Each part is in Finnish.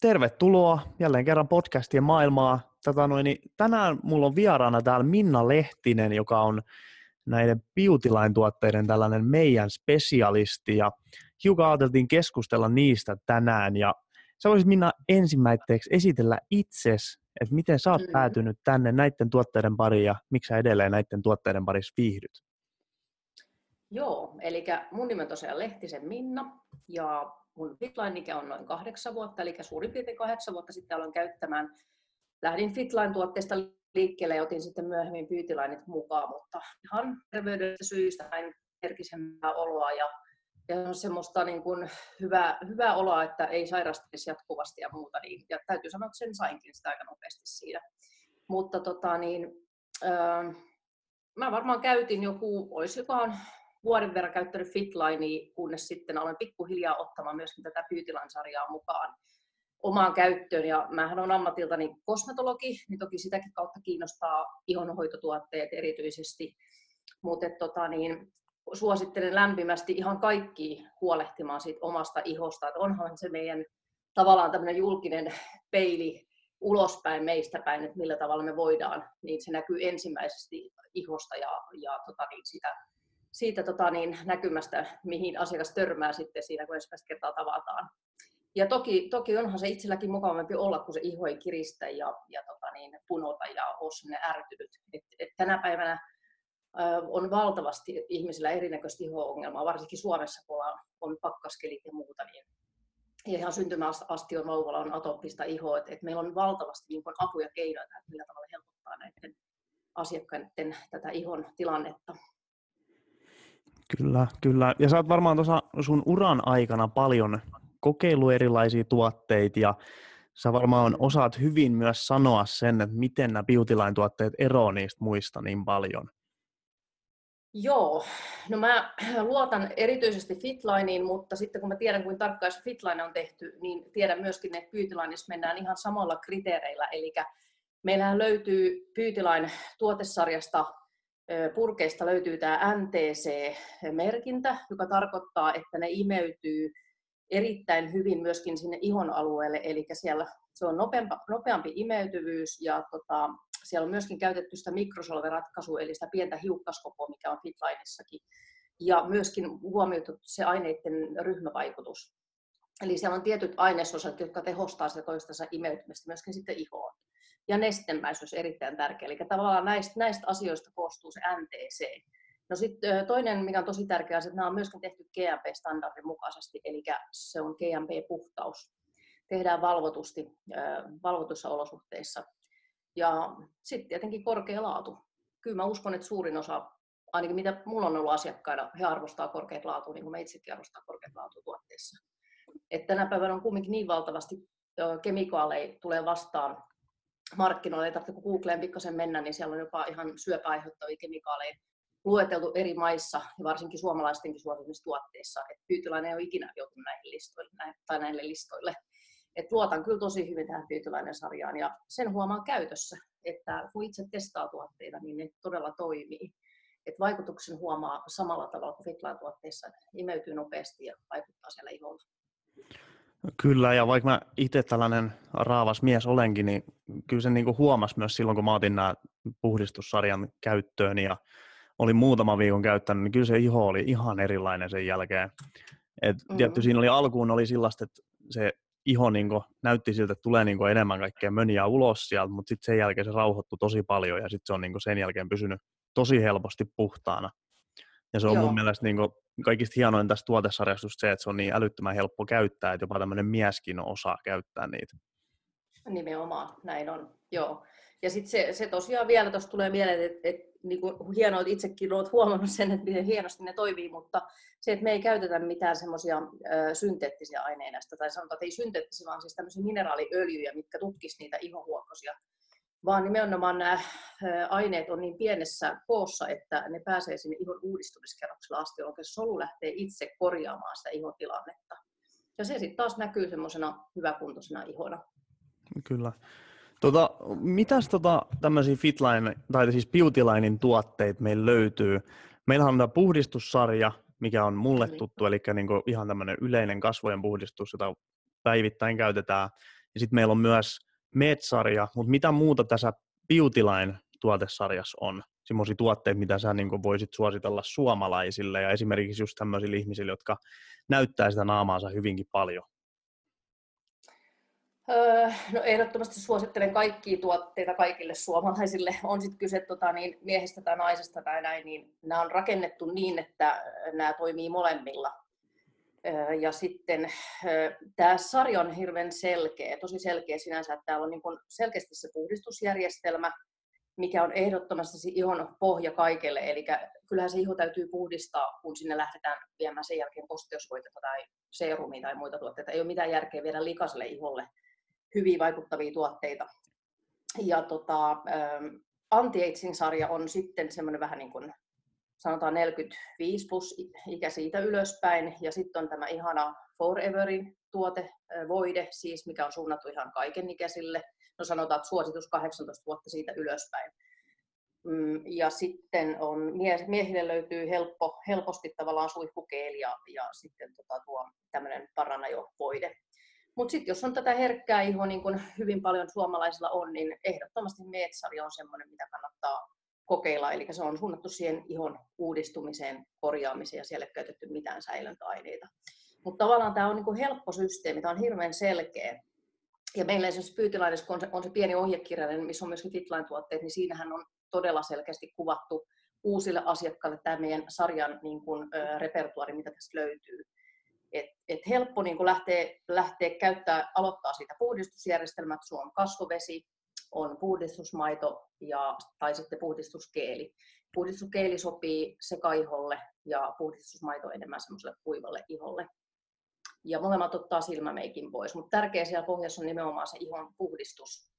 tervetuloa jälleen kerran podcastien maailmaa. Tätä noin, niin tänään mulla on vieraana täällä Minna Lehtinen, joka on näiden Beautyline-tuotteiden tällainen meidän spesialisti ja hiukan ajateltiin keskustella niistä tänään ja sä voisit Minna ensimmäiseksi esitellä itses, että miten sä oot mm. päätynyt tänne näiden tuotteiden pariin ja miksi sä edelleen näiden tuotteiden parissa viihdyt? Joo, eli mun nimi on tosiaan Lehtisen Minna ja mun Fitline-ikä on noin kahdeksan vuotta, eli suurin piirtein kahdeksan vuotta sitten aloin käyttämään. Lähdin Fitline-tuotteesta liikkeelle ja otin sitten myöhemmin Beautylineit mukaan, mutta ihan terveydellisistä syistä näin herkisempää oloa ja, ja semmoista niin kuin hyvää, hyvää oloa, että ei sairastelisi jatkuvasti ja muuta. Niin, ja täytyy sanoa, että sen sainkin sitä aika nopeasti siinä. Mutta tota, niin, öö, mä varmaan käytin joku, olisikohan vuoden verran käyttänyt Fitlinea, kunnes sitten olen pikkuhiljaa ottamaan myöskin tätä Beautyline-sarjaa mukaan omaan käyttöön. Ja mähän olen ammatiltani kosmetologi, niin toki sitäkin kautta kiinnostaa ihonhoitotuotteet erityisesti. Mutta tota, niin, suosittelen lämpimästi ihan kaikki huolehtimaan siitä omasta ihosta. Et onhan se meidän tavallaan tämmöinen julkinen peili ulospäin meistä päin, että millä tavalla me voidaan, niin se näkyy ensimmäisesti ihosta ja, ja tota, niin sitä siitä tota, niin, näkymästä, mihin asiakas törmää sitten siinä, kun ensimmäistä kertaa tavataan. Ja toki, toki onhan se itselläkin mukavampi olla, kun se iho ei kiristä ja, ja tota, niin, punota ja ole sellainen ärtynyt. Et, et tänä päivänä ö, on valtavasti ihmisillä erinäköistä iho-ongelmaa, varsinkin Suomessa, kun on, on pakkaskelit ja muuta, niin ja ihan syntymäasti on vauvalla on atopista ihoa, että et meillä on valtavasti niin kuin apuja keinoja, että millä tavalla helpottaa näiden asiakkaiden tätä ihon tilannetta. Kyllä, kyllä. Ja sä oot varmaan tuossa sun uran aikana paljon kokeilu erilaisia tuotteita ja sä varmaan osaat hyvin myös sanoa sen, että miten nämä Beautyline-tuotteet eroavat niistä muista niin paljon. Joo, no mä luotan erityisesti Fitlineen, mutta sitten kun mä tiedän, kuinka tarkkaan Fitline on tehty, niin tiedän myöskin, että Beautylineissa mennään ihan samalla kriteereillä. Eli meillähän löytyy Beautyline tuotesarjasta purkeista löytyy tämä NTC-merkintä, joka tarkoittaa, että ne imeytyy erittäin hyvin myöskin sinne ihon alueelle, eli siellä se on nopeampi, imeytyvyys ja tota, siellä on myöskin käytetty sitä mikrosolveratkaisua, eli sitä pientä hiukkaskopoa, mikä on Fitlineissakin, ja myöskin huomioitu se aineiden ryhmävaikutus. Eli siellä on tietyt ainesosat, jotka tehostaa sitä toistensa imeytymistä myöskin sitten ihoon ja nestemäisyys erittäin tärkeä. Eli tavallaan näistä, näistä asioista koostuu se NTC. No sitten toinen, mikä on tosi tärkeää, on, että nämä on myöskin tehty GMP-standardin mukaisesti, eli se on GMP-puhtaus. Tehdään valvotusti, valvotussa olosuhteissa. Ja sitten tietenkin korkea laatu. Kyllä mä uskon, että suurin osa, ainakin mitä mulla on ollut asiakkaina, he arvostaa korkeat laatua, niin kuin me itsekin arvostaa korkeat laatua tuotteissa. Että tänä päivänä on kuitenkin niin valtavasti kemikaaleja tulee vastaan markkinoille, ei tarvitse kun Googleen pikkasen mennä, niin siellä on jopa ihan syöpäaiheuttavia kemikaaleja lueteltu eri maissa ja varsinkin suomalaistenkin suosimissa tuotteissa. Että Pyytyläinen ei ole ikinä joutunut näihin listoille, näin, tai näille listoille. Et luotan kyllä tosi hyvin tähän Pyytyläinen sarjaan ja sen huomaa käytössä, että kun itse testaa tuotteita, niin ne todella toimii. Et vaikutuksen huomaa samalla tavalla kuin Fitline-tuotteissa, että imeytyy nopeasti ja vaikuttaa siellä iholla. Kyllä, ja vaikka mä itse tällainen raavas mies olenkin, niin kyllä se niin huomasi myös silloin, kun mä otin nämä puhdistussarjan käyttöön ja olin muutama viikon käyttänyt, niin kyllä se iho oli ihan erilainen sen jälkeen. Et mm-hmm. tietysti siinä oli alkuun oli sellaista, että se iho niin kuin, näytti siltä, että tulee niin kuin, enemmän kaikkea möniä ulos sieltä, mutta sitten sen jälkeen se rauhoittui tosi paljon ja sitten se on niin kuin, sen jälkeen pysynyt tosi helposti puhtaana. Ja se on Joo. mun mielestä niin kuin, kaikista hienoin tästä tuotesarjasta just se, että se on niin älyttömän helppo käyttää, että jopa tämmöinen mieskin osaa käyttää niitä. Nimenomaan, näin on, joo. Ja sitten se, se tosiaan vielä tuossa tulee mieleen, että et, niinku, hienoa, että itsekin olet huomannut sen, että miten hienosti ne toimii, mutta se, että me ei käytetä mitään semmoisia synteettisiä aineista, tai sanotaan, että ei synteettisiä, vaan siis tämmöisiä mineraaliöljyjä, mitkä tutkisivat niitä ihohuokkosia vaan nimenomaan nämä aineet on niin pienessä koossa, että ne pääsee sinne ihon uudistumiskerroksella asti, jolloin solu lähtee itse korjaamaan sitä ihotilannetta. Ja se sitten taas näkyy semmoisena hyväkuntoisena ihona. Kyllä. Tota, mitäs tota, tämmöisiä Fitline, tai siis Beautylinein tuotteita meillä löytyy? Meillähän on tämä puhdistussarja, mikä on mulle tuttu, eli niin ihan tämmöinen yleinen kasvojen puhdistus, jota päivittäin käytetään. Ja sitten meillä on myös Med-sarja, mutta mitä muuta tässä Beautyline tuotesarjassa on? Semmoisia tuotteita, mitä sä niin voisit suositella suomalaisille ja esimerkiksi just tämmöisille ihmisille, jotka näyttää sitä naamaansa hyvinkin paljon. Öö, no ehdottomasti suosittelen kaikkia tuotteita kaikille suomalaisille. On sitten kyse tota, niin miehestä tai naisesta tai näin, niin nämä on rakennettu niin, että nämä toimii molemmilla. Ja sitten tämä sarja on hirveän selkeä, tosi selkeä sinänsä, että täällä on niin selkeästi se puhdistusjärjestelmä, mikä on ehdottomasti se ihon pohja kaikelle. Eli kyllähän se iho täytyy puhdistaa, kun sinne lähdetään viemään sen jälkeen kosteusvoitetta tai serumia tai muita tuotteita. Ei ole mitään järkeä viedä likaiselle iholle hyviä vaikuttavia tuotteita. Ja tota, anti-aging-sarja on sitten semmoinen vähän niin kuin sanotaan 45 plus ikä siitä ylöspäin. Ja sitten on tämä ihana Foreverin tuote, voide siis, mikä on suunnattu ihan kaikenikäisille. No sanotaan, että suositus 18 vuotta siitä ylöspäin. Mm, ja sitten on, miehille löytyy helppo, helposti tavallaan suihkukeeli ja, ja sitten tota, tuo tämmöinen paranajo-voide. Mutta sitten jos on tätä herkkää ihoa, niin kuin hyvin paljon suomalaisilla on, niin ehdottomasti Meetsari on semmoinen, mitä kannattaa kokeilla. Eli se on suunnattu siihen ihon uudistumiseen, korjaamiseen ja siellä ei käytetty mitään säilöntäaineita. Mutta tavallaan tämä on niin kuin helppo systeemi, tämä on hirveän selkeä. Ja meillä esimerkiksi Pyytilaines, kun on se, on se pieni ohjekirjainen, missä on myöskin Fitline-tuotteet, niin siinähän on todella selkeästi kuvattu uusille asiakkaille tämä meidän sarjan niin kuin, ö, repertuari, mitä tästä löytyy et, et helppo niin lähteä, lähteä käyttää, aloittaa siitä puhdistusjärjestelmät, sun on kasvovesi, on puhdistusmaito ja, tai sitten puhdistuskeeli. Puhdistuskeeli sopii sekaiholle ja puhdistusmaito enemmän semmoiselle kuivalle iholle. Ja molemmat ottaa silmämeikin pois, mutta tärkeä siellä pohjassa on nimenomaan se ihon puhdistus.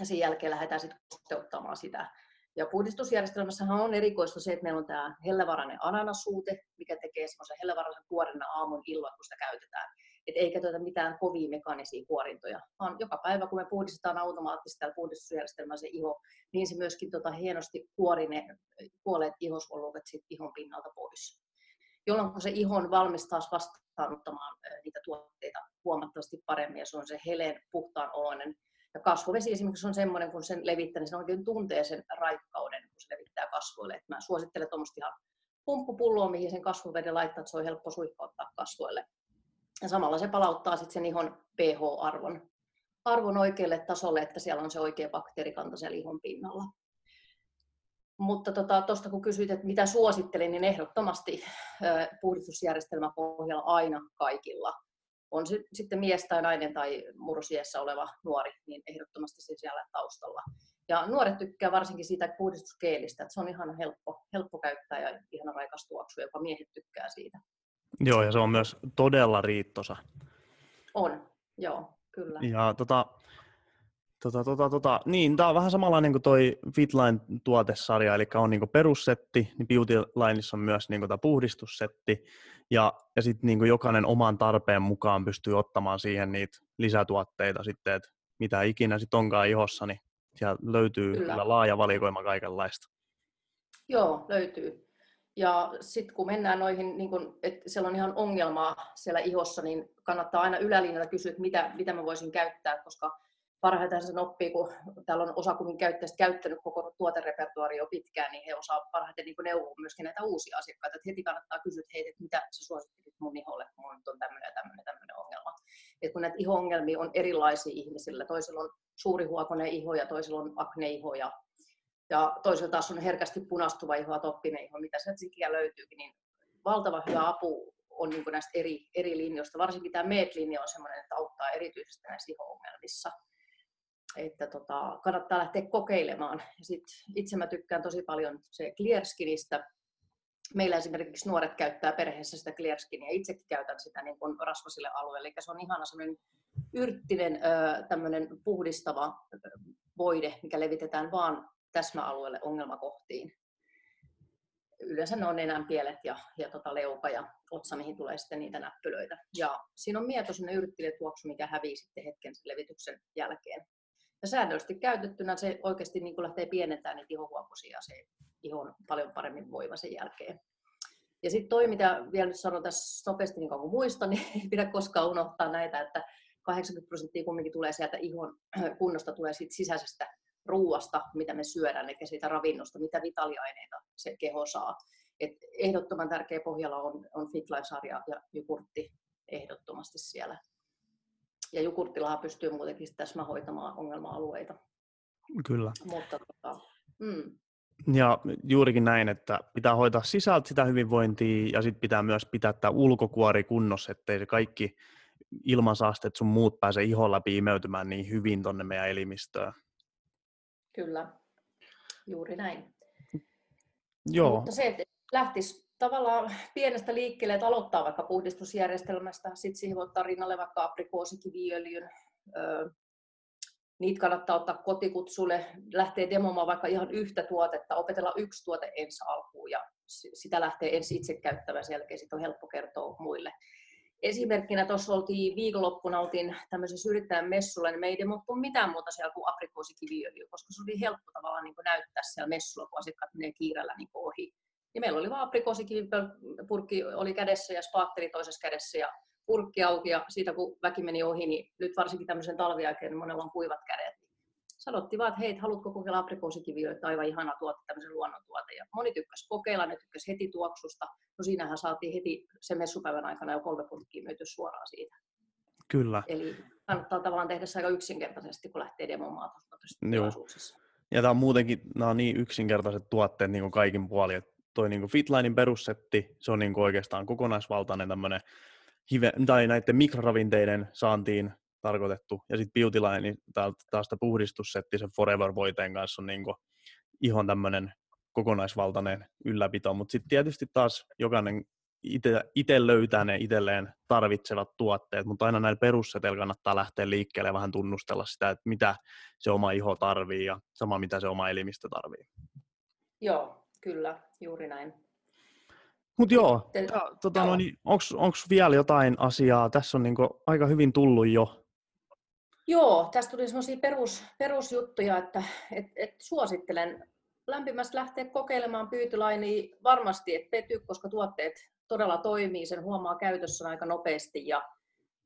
Ja sen jälkeen lähdetään sitten kosteuttamaan sitä ja puhdistusjärjestelmässähän on erikoista se, että meillä on tämä hellävarainen ananasuute, mikä tekee semmoisen hellävaraisen kuorinna aamun illan, kun sitä käytetään. Et ei käytetä mitään kovia mekaanisia kuorintoja, vaan joka päivä, kun me puhdistetaan automaattisesti tällä puhdistusjärjestelmällä se iho, niin se myöskin tota hienosti kuori ne kuolleet ihosvolumet sit ihon pinnalta pois. Jolloin se ihon valmis taas vastaanottamaan niitä tuotteita huomattavasti paremmin ja se on se heleen puhtaan oloinen ja kasvovesi esimerkiksi on semmoinen, kun sen levittää, niin se oikein tuntee sen raikkauden, kun se levittää kasvoille. Et mä suosittelen tuommoista ihan pumppupulloa, mihin sen kasvoveden laittaa, että se on helppo suihkauttaa kasvoille. Ja samalla se palauttaa sitten sen ihon pH-arvon arvon oikealle tasolle, että siellä on se oikea bakteerikanta siellä ihon pinnalla. Mutta tuosta tota, kun kysyit, että mitä suosittelin, niin ehdottomasti puhdistusjärjestelmä pohjalla aina kaikilla on se sitten mies tai nainen tai murrosiässä oleva nuori, niin ehdottomasti se siellä taustalla. Ja nuoret tykkää varsinkin siitä puhdistuskeelistä, että se on ihan helppo, helppo käyttää ja ihan raikas tuoksu, jopa miehet tykkää siitä. Joo, ja se on myös todella riittosa. On, joo, kyllä. Ja tota, tota, tota, tota, niin, tämä on vähän samanlainen kuin toi Fitline-tuotesarja, eli on niin perussetti, niin Beauty Lineissa on myös niin tämä puhdistussetti, ja, ja sitten niin jokainen oman tarpeen mukaan pystyy ottamaan siihen niitä lisätuotteita sitten, että mitä ikinä sitten onkaan ihossa, niin sieltä löytyy kyllä, kyllä laaja valikoima kaikenlaista. Joo, löytyy. Ja sitten kun mennään noihin, niin kun, että siellä on ihan ongelmaa siellä ihossa, niin kannattaa aina ylälinjalla kysyä, että mitä, mitä mä voisin käyttää, koska parhaiten sen oppii, kun täällä on osa kummin käyttäjistä käyttänyt koko tuoterepertuaari jo pitkään, niin he osaa parhaiten niin neuvoa myöskin näitä uusia asiakkaita. Että heti kannattaa kysyä, että hei, että mitä sä suosittelit mun iholle, kun mun on tämmöinen ja tämmöinen, tämmöinen ongelma. Et kun näitä iho-ongelmia on erilaisia ihmisillä, toisella on suuri huokonen iho ja toisella on akne-iho ja, ja toisella taas on herkästi punastuva iho ja toppinen iho, mitä sieltä sikiä löytyykin, niin valtava hyvä apu on niin näistä eri, eri linjoista. Varsinkin tämä MEET-linja on sellainen, että auttaa erityisesti näissä iho-ongelmissa että tota, kannattaa lähteä kokeilemaan. Ja sit itse mä tykkään tosi paljon se Clearskinistä. Meillä esimerkiksi nuoret käyttää perheessä sitä Clearskinia. Itsekin käytän sitä niin kuin rasvasille alueille. Eli se on ihana semmoinen yrttinen tämmöinen puhdistava voide, mikä levitetään vaan täsmäalueelle ongelmakohtiin. Yleensä ne on nenän pielet ja, ja tota leuka ja otsa, mihin tulee sitten niitä näppylöitä. Ja siinä on mietoinen yrttinen tuoksu, mikä hävii sitten hetken levityksen jälkeen. Ja säännöllisesti käytettynä se oikeasti niin lähtee pienentämään niitä ihohuokosia, se iho on paljon paremmin voiva sen jälkeen. Ja sitten toi, mitä vielä nyt sanon tässä nopeasti niin kuin muistan, niin ei pidä koskaan unohtaa näitä, että 80 prosenttia kumminkin tulee sieltä ihon kunnosta, tulee siitä sisäisestä ruuasta, mitä me syödään, eli siitä ravinnosta, mitä vitaliaineita se keho saa. Et ehdottoman tärkeä pohjalla on, on Fitlife-sarja ja jukurtti ehdottomasti siellä. Ja jukurttilahan pystyy muutenkin täsmä hoitamaan ongelma-alueita. Kyllä. Mutta, tota, mm. Ja juurikin näin, että pitää hoitaa sisältä sitä hyvinvointia ja sitten pitää myös pitää tämä ulkokuori kunnossa, ettei se kaikki ilmansaasteet sun muut pääse ihon läpi imeytymään niin hyvin tonne meidän elimistöön. Kyllä, juuri näin. Joo. Mutta se, että lähtisi tavallaan pienestä liikkeelle, että aloittaa vaikka puhdistusjärjestelmästä, sitten siihen voi ottaa rinnalle vaikka aprikoosikiviöljyn, niitä kannattaa ottaa kotikutsulle, lähtee demomaan vaikka ihan yhtä tuotetta, opetella yksi tuote ensi alkuun ja sitä lähtee ensin itse käyttämään, sen jälkeen sitten on helppo kertoa muille. Esimerkkinä tuossa oltiin viikonloppuna, oltiin tämmöisessä yrittäjän messulla, niin me ei demottu mitään muuta siellä kuin aprikoosikiviöljy, koska se oli helppo tavallaan niin näyttää siellä messulla, kun asiakkaat menee kiireellä niin ohi. Ja meillä oli vaan aprikoosikivipurkki oli kädessä ja spaatteri toisessa kädessä ja purkki auki ja siitä kun väki meni ohi, niin nyt varsinkin tämmöisen talviaikeen niin monella on kuivat kädet. Sanottiin vaan, että hei, haluatko kokeilla aprikoosikiviöitä, aivan ihana tuote, tämmöisen luonnontuote. Ja moni tykkäsi kokeilla, ne tykkäsi heti tuoksusta. No siinähän saatiin heti sen messupäivän aikana jo kolme purkkiä myyty suoraan siitä. Kyllä. Eli kannattaa tavallaan tehdä se aika yksinkertaisesti, kun lähtee demomaan tuossa Ja tämä on muutenkin, nämä on niin yksinkertaiset tuotteet niin kuin kaikin puolin, että toi niin Fitlinein perussetti, se on niin kuin oikeastaan kokonaisvaltainen tämmöinen hive, tai näiden mikroravinteiden saantiin tarkoitettu. Ja sitten Beautyline, niin taas tämä puhdistussetti sen Forever Voiteen kanssa on niin ihon tämmöinen kokonaisvaltainen ylläpito. Mutta sitten tietysti taas jokainen itse löytää ne itselleen tarvitsevat tuotteet, mutta aina näillä perusseteillä kannattaa lähteä liikkeelle ja vähän tunnustella sitä, että mitä se oma iho tarvii ja sama mitä se oma elimistö tarvii. Joo, kyllä, juuri näin. Mutta joo, tota, no, niin, onko vielä jotain asiaa? Tässä on niinku aika hyvin tullut jo. Joo, tästä tuli sellaisia perus, perusjuttuja, että et, et suosittelen lämpimästi lähteä kokeilemaan pyytylainia varmasti, että pety, koska tuotteet todella toimii, sen huomaa käytössä aika nopeasti ja,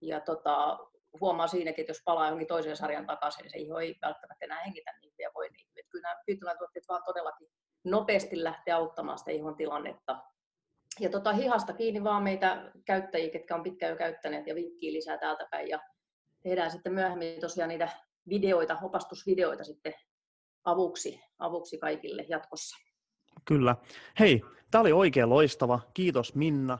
ja tota, huomaa siinäkin, että jos palaa johonkin toiseen sarjan takaisin, se iho ei välttämättä enää hengitä niin ja voi niin. Että kyllä nämä pyytyläintuotteet vaan todellakin nopeasti lähtee auttamaan sitä ihon tilannetta ja tota, hihasta kiinni vaan meitä käyttäjiä, ketkä on pitkään jo käyttäneet ja vinkkii lisää täältä päin. Ja tehdään sitten myöhemmin tosiaan niitä videoita, opastusvideoita sitten avuksi, avuksi kaikille jatkossa. Kyllä. Hei, tämä oli oikein loistava. Kiitos Minna